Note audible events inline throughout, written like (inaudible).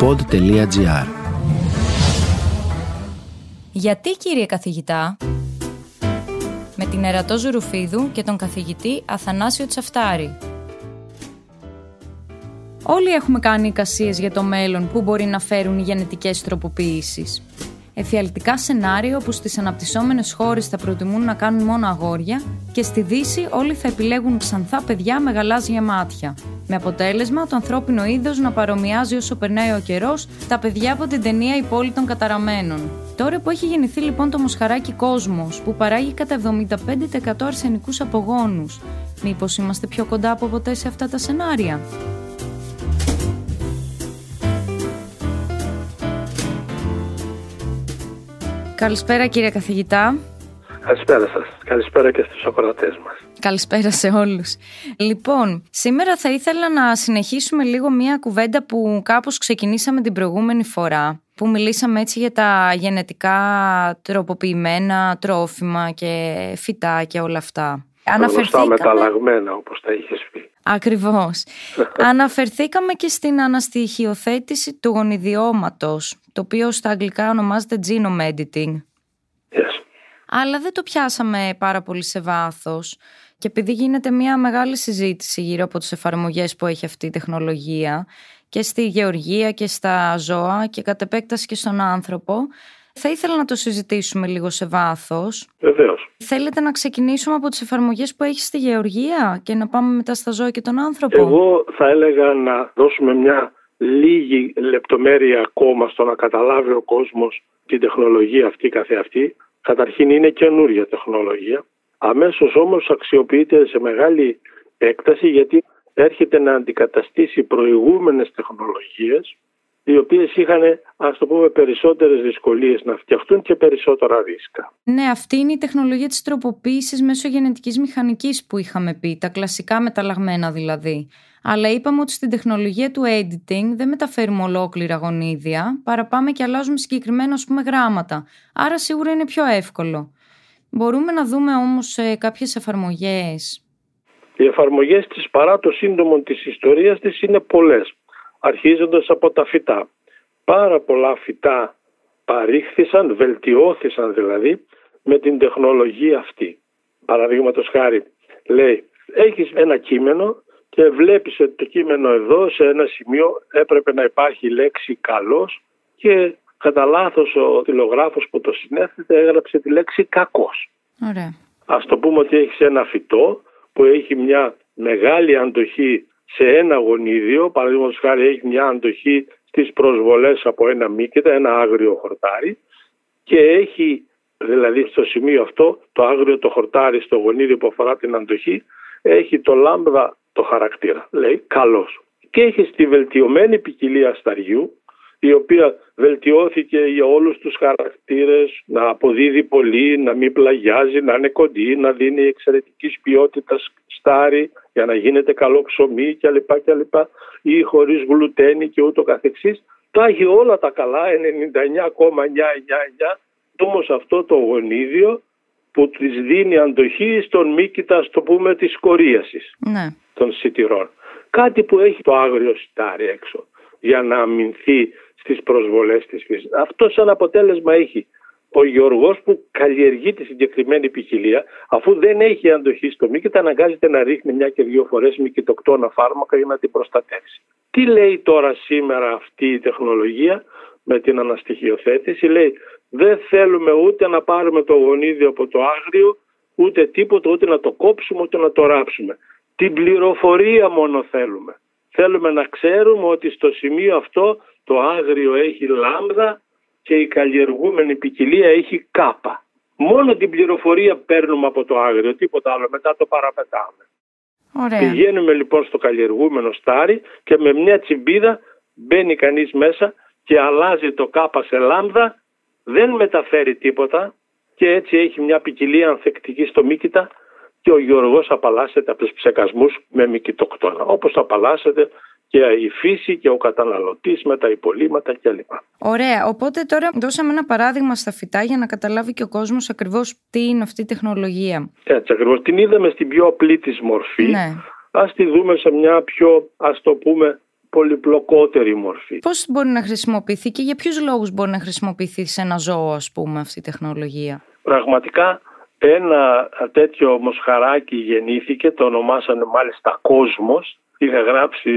pod.gr Γιατί κύριε καθηγητά με την Ερατό Ζουρουφίδου και τον καθηγητή Αθανάσιο Τσαφτάρη. Όλοι έχουμε κάνει εικασίες για το μέλλον που μπορεί να φέρουν οι γενετικές τροποποιήσεις. Εφιαλτικά σενάριο που στις αναπτυσσόμενες χώρες θα προτιμούν να κάνουν μόνο αγόρια και στη Δύση όλοι θα επιλέγουν ξανθά παιδιά με γαλάζια μάτια. Με αποτέλεσμα το ανθρώπινο είδος να παρομοιάζει όσο περνάει ο καιρός τα παιδιά από την ταινία «Η πόλη των καταραμένων». Τώρα που έχει γεννηθεί λοιπόν το μοσχαράκι κόσμος, που παράγει κατά 75% αρσενικούς απογόνους, μήπως είμαστε πιο κοντά από ποτέ σε αυτά τα σενάρια; Καλησπέρα κύριε καθηγητά. Καλησπέρα σας. Καλησπέρα και στους ακροατές μας. Καλησπέρα σε όλους. Λοιπόν, σήμερα θα ήθελα να συνεχίσουμε λίγο μια κουβέντα που κάπως ξεκινήσαμε την προηγούμενη φορά που μιλήσαμε έτσι για τα γενετικά τροποποιημένα τρόφιμα και φυτά και όλα αυτά. Αναφερθήκαμε... μεταλλαγμένα όπως τα είχες πει. Ακριβώς. (laughs) Αναφερθήκαμε και στην αναστοιχειοθέτηση του γονιδιώματος, το οποίο στα αγγλικά ονομάζεται genome editing. Yes. Αλλά δεν το πιάσαμε πάρα πολύ σε βάθος. Και επειδή γίνεται μια μεγάλη συζήτηση γύρω από τις εφαρμογές που έχει αυτή η τεχνολογία και στη γεωργία και στα ζώα και κατ' επέκταση και στον άνθρωπο, θα ήθελα να το συζητήσουμε λίγο σε βάθος. Βεβαίως. Θέλετε να ξεκινήσουμε από τις εφαρμογές που έχεις στη γεωργία και να πάμε μετά στα ζώα και τον άνθρωπο; Εγώ θα έλεγα να δώσουμε μια λίγη λεπτομέρεια ακόμα στο να καταλάβει ο κόσμος την τεχνολογία αυτή καθεαυτή. Καταρχήν είναι καινούργια τεχνολογία. Αμέσως όμως αξιοποιείται σε μεγάλη έκταση γιατί έρχεται να αντικαταστήσει προηγούμενες τεχνολογίες οι οποίες είχαν ας το πούμε περισσότερες δυσκολίες να φτιαχτούν και περισσότερα ρίσκα. Ναι, αυτή είναι η τεχνολογία της τροποποίησης μέσω γενετικής μηχανικής που είχαμε πει, τα κλασικά μεταλλαγμένα δηλαδή. Αλλά είπαμε ότι στην τεχνολογία του editing δεν μεταφέρουμε ολόκληρα γονίδια, παραπάμε και αλλάζουμε συγκεκριμένα ας πούμε γράμματα. Άρα σίγουρα είναι πιο εύκολο. Μπορούμε να δούμε όμως ε, κάποιες εφαρμογές; Οι εφαρμογές της παρά το σύντομο της ιστορίας της είναι πολλές, αρχίζοντας από τα φυτά. Πάρα πολλά φυτά παρήχθησαν, βελτιώθησαν δηλαδή με την τεχνολογία αυτή. Παραδείγματος χάρη λέει έχεις ένα κείμενο και βλέπεις ότι το κείμενο εδώ σε ένα σημείο έπρεπε να υπάρχει λέξη καλός και κατά λάθος ο τηλεογράφος που το συνέθετε έγραψε τη λέξη κακός. Ωραία. Ας το πούμε ότι έχεις ένα φυτό που έχει μια μεγάλη αντοχή σε ένα γονίδιο, παραδείγματος χάρη έχει μια αντοχή στις προσβολές από ένα μύκητα, ένα άγριο χορτάρι. Και έχει δηλαδή στο σημείο αυτό το άγριο το χορτάρι στο γονίδιο που αφορά την αντοχή έχει το λάμδα το χαρακτήρα, λέει καλός. Και έχει στη βελτιωμένη ποικιλία σταριού η οποία βελτιώθηκε για όλους τους χαρακτήρες, να αποδίδει πολύ, να μην πλαγιάζει, να είναι κοντή, να δίνει εξαιρετικής ποιότητας στάρι για να γίνεται καλό ψωμί κλπ. κλπ ή χωρίς γλουτένι και ούτω καθεξής. Τα έχει όλα τα καλά, 99,999, όμως αυτό το γονίδιο που της δίνει αντοχή στον μύκητα, το πούμε, της κορίασης ναι. των σιτηρών. Κάτι που έχει το άγριο σιτάρι έξω για να αμυνθεί στις προσβολές της φύσης. Αυτό σαν αποτέλεσμα έχει ο γεωργός που καλλιεργεί τη συγκεκριμένη ποικιλία αφού δεν έχει αντοχή στο μύκητα αναγκάζεται να ρίχνει μια και δύο φορές μυκητοκτόνα φάρμακα για να την προστατεύσει. Τι λέει τώρα σήμερα αυτή η τεχνολογία με την αναστοιχειοθέτηση; Λέει δεν θέλουμε ούτε να πάρουμε το γονίδιο από το άγριο ούτε τίποτα ούτε να το κόψουμε ούτε να το ράψουμε. Την πληροφορία μόνο θέλουμε. Θέλουμε να ξέρουμε ότι στο σημείο αυτό το άγριο έχει λάμδα και η καλλιεργούμενη ποικιλία έχει κάπα. Μόνο την πληροφορία παίρνουμε από το άγριο, τίποτα άλλο, μετά το παραπετάμε. Ωραία. Πηγαίνουμε λοιπόν στο καλλιεργούμενο στάρι και με μια τσιμπίδα μπαίνει κανείς μέσα και αλλάζει το κάπα σε λάμδα, δεν μεταφέρει τίποτα και έτσι έχει μια ποικιλία ανθεκτική στο μύκητα και ο Γιώργος απαλλάσσεται από τους ψεκασμούς με μυκητοκτόνα, όπως απαλλάσσεται και η φύση και ο καταναλωτής με τα υπολείμματα κλπ. Ωραία, οπότε τώρα δώσαμε ένα παράδειγμα στα φυτά για να καταλάβει και ο κόσμος ακριβώς τι είναι αυτή η τεχνολογία. Έτσι ακριβώς, την είδαμε στην πιο απλή της μορφή. Ναι. Ας τη δούμε σε μια πιο, ας το πούμε, πολυπλοκότερη μορφή. Πώς μπορεί να χρησιμοποιηθεί και για ποιους λόγους μπορεί να χρησιμοποιηθεί σε ένα ζώο ας πούμε αυτή η τεχνολογία; Πραγματικά ένα τέτοιο μοσχαράκι γεννήθηκε, το ονομάσανε μάλιστα κόσμος. Είχα γράψει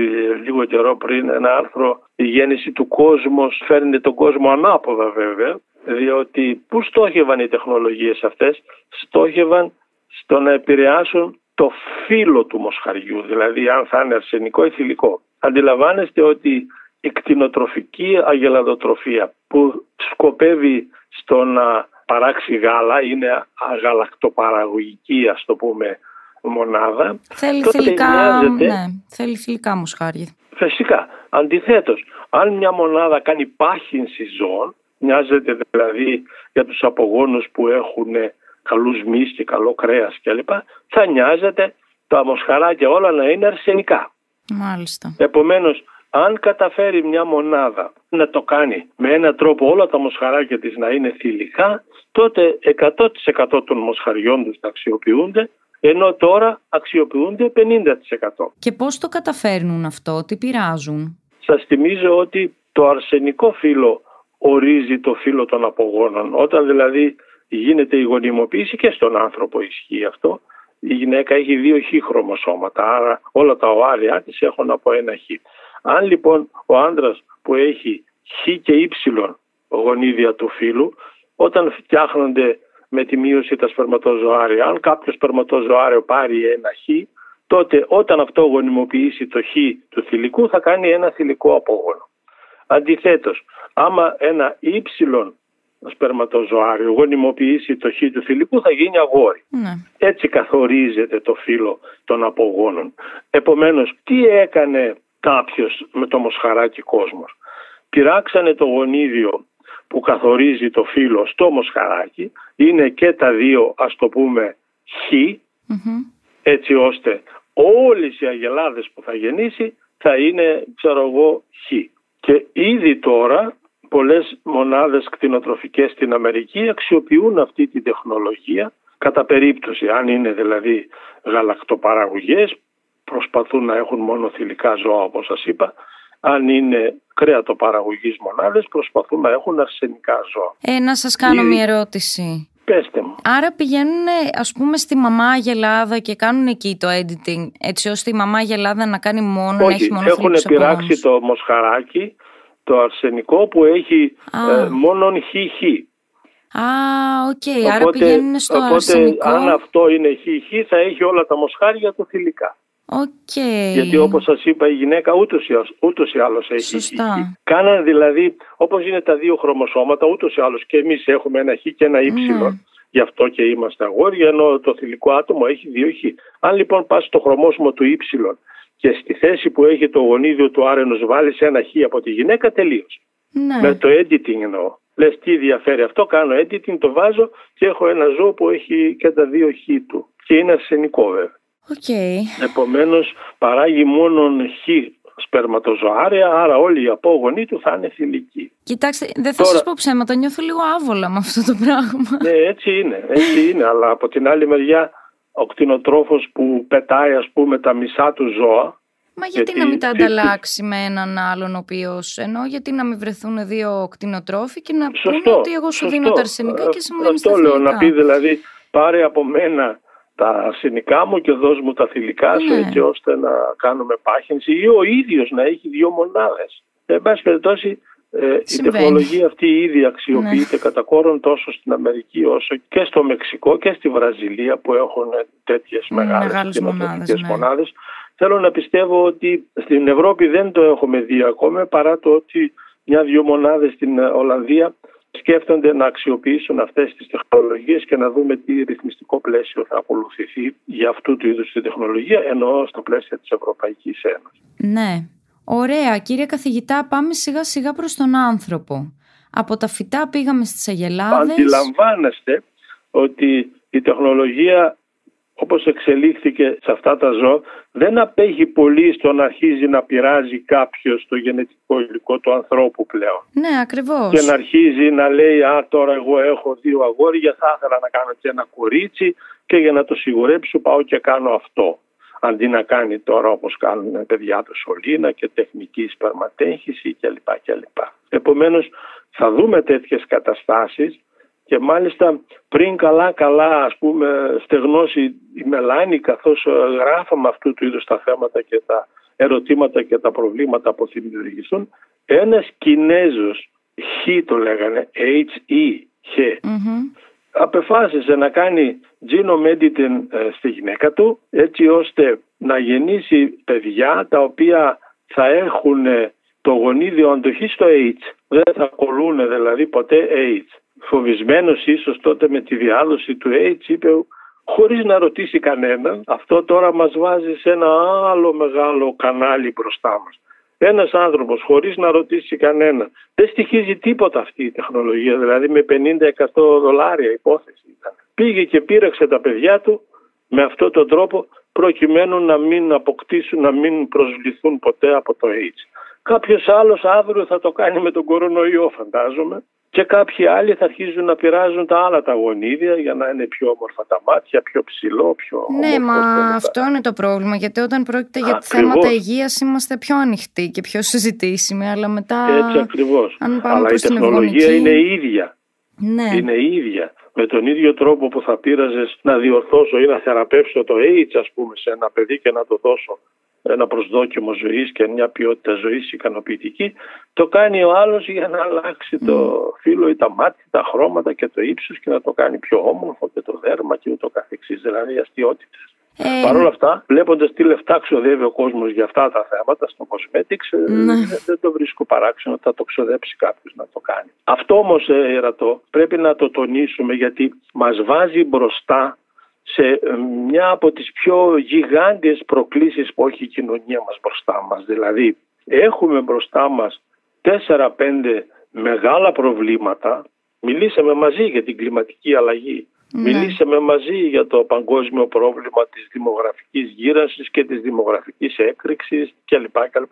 λίγο καιρό πριν ένα άρθρο «Η γέννηση του κόσμος φέρνει τον κόσμο ανάποδα βέβαια» διότι πού στόχευαν οι τεχνολογίες αυτές, στόχευαν στο να επηρεάσουν το φύλλο του μοσχαριού, δηλαδή αν θα είναι αρσενικό ή θηλυκό. Αντιλαμβάνεστε ότι η κτηνοτροφική αγελαδοτροφία που σκοπεύει στο να παράξει γάλα, είναι αγαλακτοπαραγωγική ας το πούμε μονάδα. Θέλει θηλυκά, ναι, θέλει θηλυκά μοσχάρια. Φυσικά. Αντιθέτως, αν μια μονάδα κάνει πάχυνση ζώων, Μοιάζεται δηλαδή για τους απογόνους που έχουν καλούς μυς και καλό κρέας κλπ. Θα νοιάζεται τα μοσχαράκια όλα να είναι αρσενικά. Μάλιστα. Επομένως, αν καταφέρει μια μονάδα να το κάνει με έναν τρόπο όλα τα μοσχαράκια της να είναι θηλυκά, τότε 100% των μοσχαριών τους θα αξιοποιούνται, ενώ τώρα αξιοποιούνται 50%. Και πώς το καταφέρνουν αυτό, τι πειράζουν; Σας θυμίζω ότι το αρσενικό φύλλο ορίζει το φύλλο των απογόνων. Όταν δηλαδή γίνεται η γονιμοποίηση και στον άνθρωπο ισχύει αυτό, η γυναίκα έχει δύο χ χρωμοσώματα, άρα όλα τα οάρια της έχουν από ένα χ. Αν λοιπόν ο άντρας που έχει χ και ύ γονίδια του φύλου, όταν φτιάχνονται με τη μείωση τα σπερματοζωάρια, αν κάποιος σπερματοζωάριο πάρει ένα χ, τότε όταν αυτό γονιμοποιήσει το χ του θηλυκού θα κάνει ένα θηλυκό απόγονο. Αντιθέτως, άμα ένα ύψιλον σπερματοζωάριο γονιμοποιήσει το χ του θηλυκού θα γίνει αγόρι. Ναι. Έτσι καθορίζεται το φύλλο των απογόνων. Επομένως, τι έκανε κάποιος με το μοσχαράκι κόσμος; Πειράξανε το γονίδιο που καθορίζει το φύλλο στο μοσχαράκι, είναι και τα δύο ας το πούμε χ, έτσι ώστε όλες οι αγελάδες που θα γεννήσει θα είναι ξέρω εγώ χ. Και ήδη τώρα πολλές μονάδες κτηνοτροφικές στην Αμερική αξιοποιούν αυτή τη τεχνολογία κατά περίπτωση, αν είναι δηλαδή γαλακτοπαραγωγές, προσπαθούν να έχουν μόνο θηλυκά ζώα όπως σας είπα, αν είναι κρέατοπαραγωγής μονάδες προσπαθούν να έχουν αρσενικά ζώα. Ε, να σας κάνω μια ερώτηση. Πέστε μου. Άρα πηγαίνουν ας πούμε στη μαμά γελάδα και κάνουν εκεί το editing έτσι ώστε η μαμά γελάδα να κάνει μόνο, Όχι, να έχει μόνο έχουν πειράξει το μοσχαράκι το αρσενικό που έχει ε, μόνο χ-χ. Α, OK. Okay. Άρα πηγαίνουν στο οπότε, αρσενικό. αν αυτό είναι χ-χ θα έχει όλα τα μοσχάρια του θηλυκά. Okay. Γιατί όπως σας είπα η γυναίκα ούτως ή, ούτως ή άλλως έχει Σωστά. χ. Κάναν δηλαδή όπως είναι τα δύο χρωμοσώματα ούτως ή άλλως και εμείς έχουμε ένα χ και ένα ύψιλον. Ναι. Γι' αυτό και είμαστε αγόρια ενώ το θηλυκό άτομο έχει δύο χ. Αν λοιπόν πας στο χρωμόσωμο του ύψιλον και στη θέση που έχει το γονίδιο του άρενος βάλεις ένα χ από τη γυναίκα τελείωσε. Ναι. Με το editing εννοώ. Λες τι διαφέρει αυτό, κάνω editing, το βάζω και έχω ένα ζώο που έχει και τα δύο χ του. Και είναι αρσενικό βέβαια. Okay. Επομένως παράγει μόνο χ σπερματοζωάρια, άρα όλοι οι απόγονοι του θα είναι θηλυκοί. Κοιτάξτε, δεν θα Τώρα... σας πω ψέματα, νιώθω λίγο άβολα με αυτό το πράγμα. Ναι, έτσι είναι, έτσι είναι, αλλά από την άλλη μεριά ο κτηνοτρόφος που πετάει ας πούμε τα μισά του ζώα Μα γιατί, να μην τα ανταλλάξει με έναν άλλον ο οποίος ενώ γιατί να μην βρεθούν δύο κτηνοτρόφοι και να σωστό, πούνε ότι εγώ σου δίνω τα αρσενικά και εσύ μου δίνεις τα Αυτό λέω να πει δηλαδή πάρε από μένα τα αρσενικά μου και δώσ' μου τα θηλυκά σου ναι. έτσι ώστε να κάνουμε πάχυνση ή ο ίδιος να έχει δύο μονάδες. Εν πάση περιπτώσει ε, η τεχνολογία αυτή ήδη αξιοποιείται ναι. κατά κόρον τόσο στην Αμερική όσο και στο Μεξικό και στη Βραζιλία που έχουν τέτοιες μεγάλες, μεγάλες μονάδες, ναι. μονάδες. Θέλω να πιστεύω ότι στην Ευρώπη δεν το έχουμε δει ακόμα παρά το ότι μια-δυο μονάδες στην Ολλανδία σκέφτονται να αξιοποιήσουν αυτές τις τεχνολογίες και να δούμε τι ρυθμιστικό πλαίσιο θα ακολουθηθεί για αυτού του είδους τη τεχνολογία εννοώ στο πλαίσιο της Ευρωπαϊκής Ένωσης. Ναι. Ωραία, κύριε καθηγητά, πάμε σιγά σιγά προς τον άνθρωπο. Από τα φυτά πήγαμε στις αγελάδες. Αντιλαμβάνεστε ότι η τεχνολογία όπως εξελίχθηκε σε αυτά τα ζώα δεν απέχει πολύ στο να αρχίζει να πειράζει κάποιος το γενετικό υλικό του ανθρώπου πλέον. Ναι, ακριβώς. Και να αρχίζει να λέει «Α, τώρα εγώ έχω δύο αγόρια, θα ήθελα να κάνω και ένα κορίτσι και για να το σιγουρέψω πάω και κάνω αυτό». αντί να κάνει τώρα όπως κάνουν παιδιά του σωλήνα και τεχνική σπερματέχηση κλπ. κλπ. Επομένως θα δούμε τέτοιες καταστάσεις και μάλιστα πριν καλά καλά ας πούμε στεγνώσει η μελάνη καθώς ε, γράφαμε αυτού του είδους τα θέματα και τα ερωτήματα και τα προβλήματα που θα δημιουργηθούν ένας Κινέζος Χ το λέγανε H-E Χ απεφάσισε να κάνει genome editing ε, στη γυναίκα του έτσι ώστε να γεννήσει παιδιά τα οποία θα έχουν το γονίδιο αντοχής στο AIDS. Δεν θα κολλούν δηλαδή ποτέ AIDS. Φοβισμένος ίσως τότε με τη διάδοση του AIDS είπε χωρίς να ρωτήσει κανέναν αυτό τώρα μας βάζει σε ένα άλλο μεγάλο κανάλι μπροστά μας. Ένας άνθρωπος χωρίς να ρωτήσει κανένα δεν στοιχίζει τίποτα αυτή η τεχνολογία δηλαδή με 50-100 δολάρια υπόθεση ήταν. Πήγε και πήραξε τα παιδιά του με αυτόν τον τρόπο προκειμένου να μην αποκτήσουν, να μην προσβληθούν ποτέ από το AIDS. Κάποιος άλλος αύριο θα το κάνει με τον κορονοϊό φαντάζομαι και κάποιοι άλλοι θα αρχίζουν να πειράζουν τα άλλα τα γονίδια για να είναι πιο όμορφα τα μάτια, πιο ψηλό, πιο Ναι, μα αυτό είναι το πρόβλημα γιατί όταν πρόκειται για Ακριβώς. θέματα υγείας είμαστε πιο ανοιχτοί και πιο συζητήσιμοι αλλά μετά... Έτσι ακριβώς. αλλά η τεχνολογία είναι ίδια. Ναι. Είναι ίδια. Με τον ίδιο τρόπο που θα πείραζες να διορθώσω ή να θεραπεύσω το AIDS ας πούμε σε ένα παιδί και να το δώσω ένα προσδόκιμο ζωής και μια ποιότητα ζωής ικανοποιητική το κάνει ο άλλος για να αλλάξει το φύλλο ή τα μάτια, τα χρώματα και το ύψος και να το κάνει πιο όμορφο και το δέρμα και ούτω καθεξής, δηλαδή αστείωτητες. Ε... Παρ' όλα αυτά, βλέποντας τι λεφτά ξοδεύει ο κόσμος για αυτά τα θέματα στο cosmetics, ε, ναι. δεν το βρίσκω παράξενο ότι θα το ξοδέψει κάποιος να το κάνει. Αυτό όμως, ε, Ερατό, πρέπει να το τονίσουμε γιατί μας βάζει μπροστά σε ε, μια από τις πιο γιγάντιες προκλήσεις που έχει η κοινωνία μας μπροστά μας. Δηλαδή έχουμε μπροστά μας 4-5 μεγάλα προβλήματα. Μιλήσαμε μαζί για την κλιματική αλλαγή. Ναι. Μιλήσαμε μαζί για το παγκόσμιο πρόβλημα της δημογραφικής γύρανσης και της δημογραφικής έκρηξης κλπ. κλπ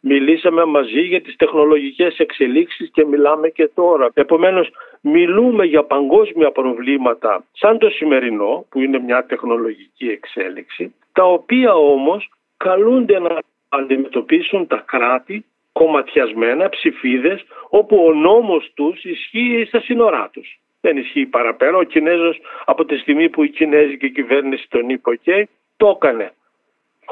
μιλήσαμε μαζί για τις τεχνολογικές εξελίξεις και μιλάμε και τώρα. Επομένως μιλούμε για παγκόσμια προβλήματα σαν το σημερινό που είναι μια τεχνολογική εξέλιξη τα οποία όμως καλούνται να αντιμετωπίσουν τα κράτη κομματιασμένα, ψηφίδες όπου ο νόμος τους ισχύει στα σύνορά τους. Δεν ισχύει παραπέρα. Ο Κινέζος από τη στιγμή που η Κινέζικη κυβέρνηση τον είπε okay, το έκανε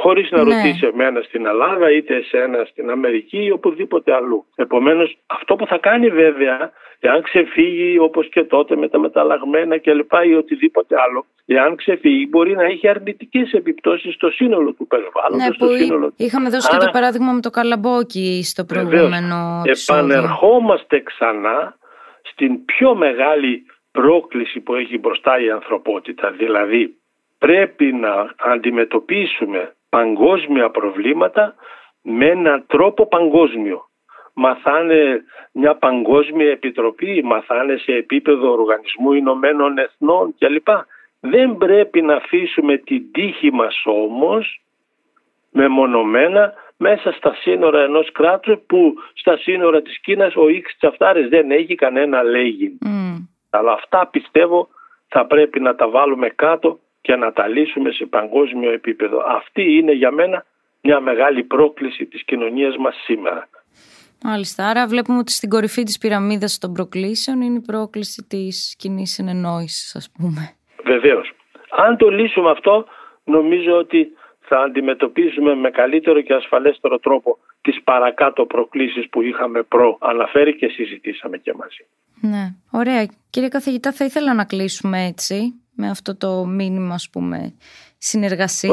χωρίς να ναι. ρωτήσει εμένα στην Ελλάδα είτε εσένα στην Αμερική ή οπουδήποτε αλλού. Επομένως αυτό που θα κάνει βέβαια εάν ξεφύγει όπως και τότε με τα μεταλλαγμένα κλπ ή οτιδήποτε άλλο εάν ξεφύγει μπορεί να έχει αρνητικές επιπτώσεις στο σύνολο του περιβάλλοντος. Ναι, στο σύνολο... είχαμε δώσει Άρα... και το παράδειγμα με το καλαμπόκι στο προηγούμενο επεισόδιο. Επανερχόμαστε ξανά στην πιο μεγάλη πρόκληση που έχει μπροστά η ανθρωπότητα δηλαδή πρέπει να αντιμετωπίσουμε παγκόσμια προβλήματα με έναν τρόπο παγκόσμιο. Μαθάνε μια παγκόσμια επιτροπή, μαθάνε σε επίπεδο Οργανισμού Ηνωμένων Εθνών κλπ. Δεν πρέπει να αφήσουμε την τύχη μας όμως μεμονωμένα μέσα στα σύνορα ενός κράτους που στα σύνορα της Κίνας ο Ιξ Τσαφτάρης δεν έχει κανένα λέγει. Αλλά αυτά πιστεύω θα πρέπει να τα βάλουμε κάτω και να τα λύσουμε σε παγκόσμιο επίπεδο. Αυτή είναι για μένα μια μεγάλη πρόκληση της κοινωνίας μας σήμερα. Μάλιστα, άρα βλέπουμε ότι στην κορυφή της πυραμίδας των προκλήσεων είναι η πρόκληση της κοινή συνεννόησης ας πούμε. Βεβαίως. Αν το λύσουμε αυτό νομίζω ότι θα αντιμετωπίσουμε με καλύτερο και ασφαλέστερο τρόπο τις παρακάτω προκλήσεις που είχαμε προ αναφέρει και συζητήσαμε και μαζί. Ναι, ωραία. Κύριε καθηγητά θα ήθελα να κλείσουμε έτσι με αυτό το μήνυμα ας πούμε συνεργασίας.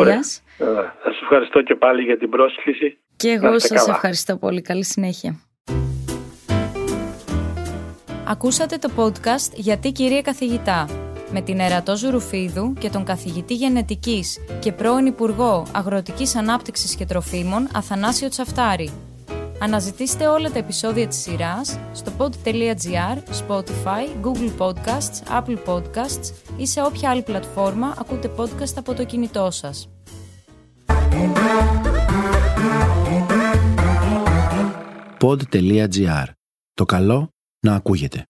Ωραία. Σας ευχαριστώ και πάλι για την πρόσκληση. Και εγώ σας ευχαριστώ πολύ. Καλή συνέχεια. Ακούσατε το podcast «Γιατί κυρία καθηγητά» με την Ερατό Ζουρουφίδου και τον καθηγητή γενετικής και πρώην Υπουργό Αγροτικής Ανάπτυξης και Τροφίμων Αθανάσιο Τσαφτάρη. Αναζητήστε όλα τα επεισόδια της σειράς στο pod.gr, Spotify, Google Podcasts, Apple Podcasts ή σε όποια άλλη πλατφόρμα ακούτε podcast από το κινητό σας. Pod.gr. Το καλό να ακούγεται.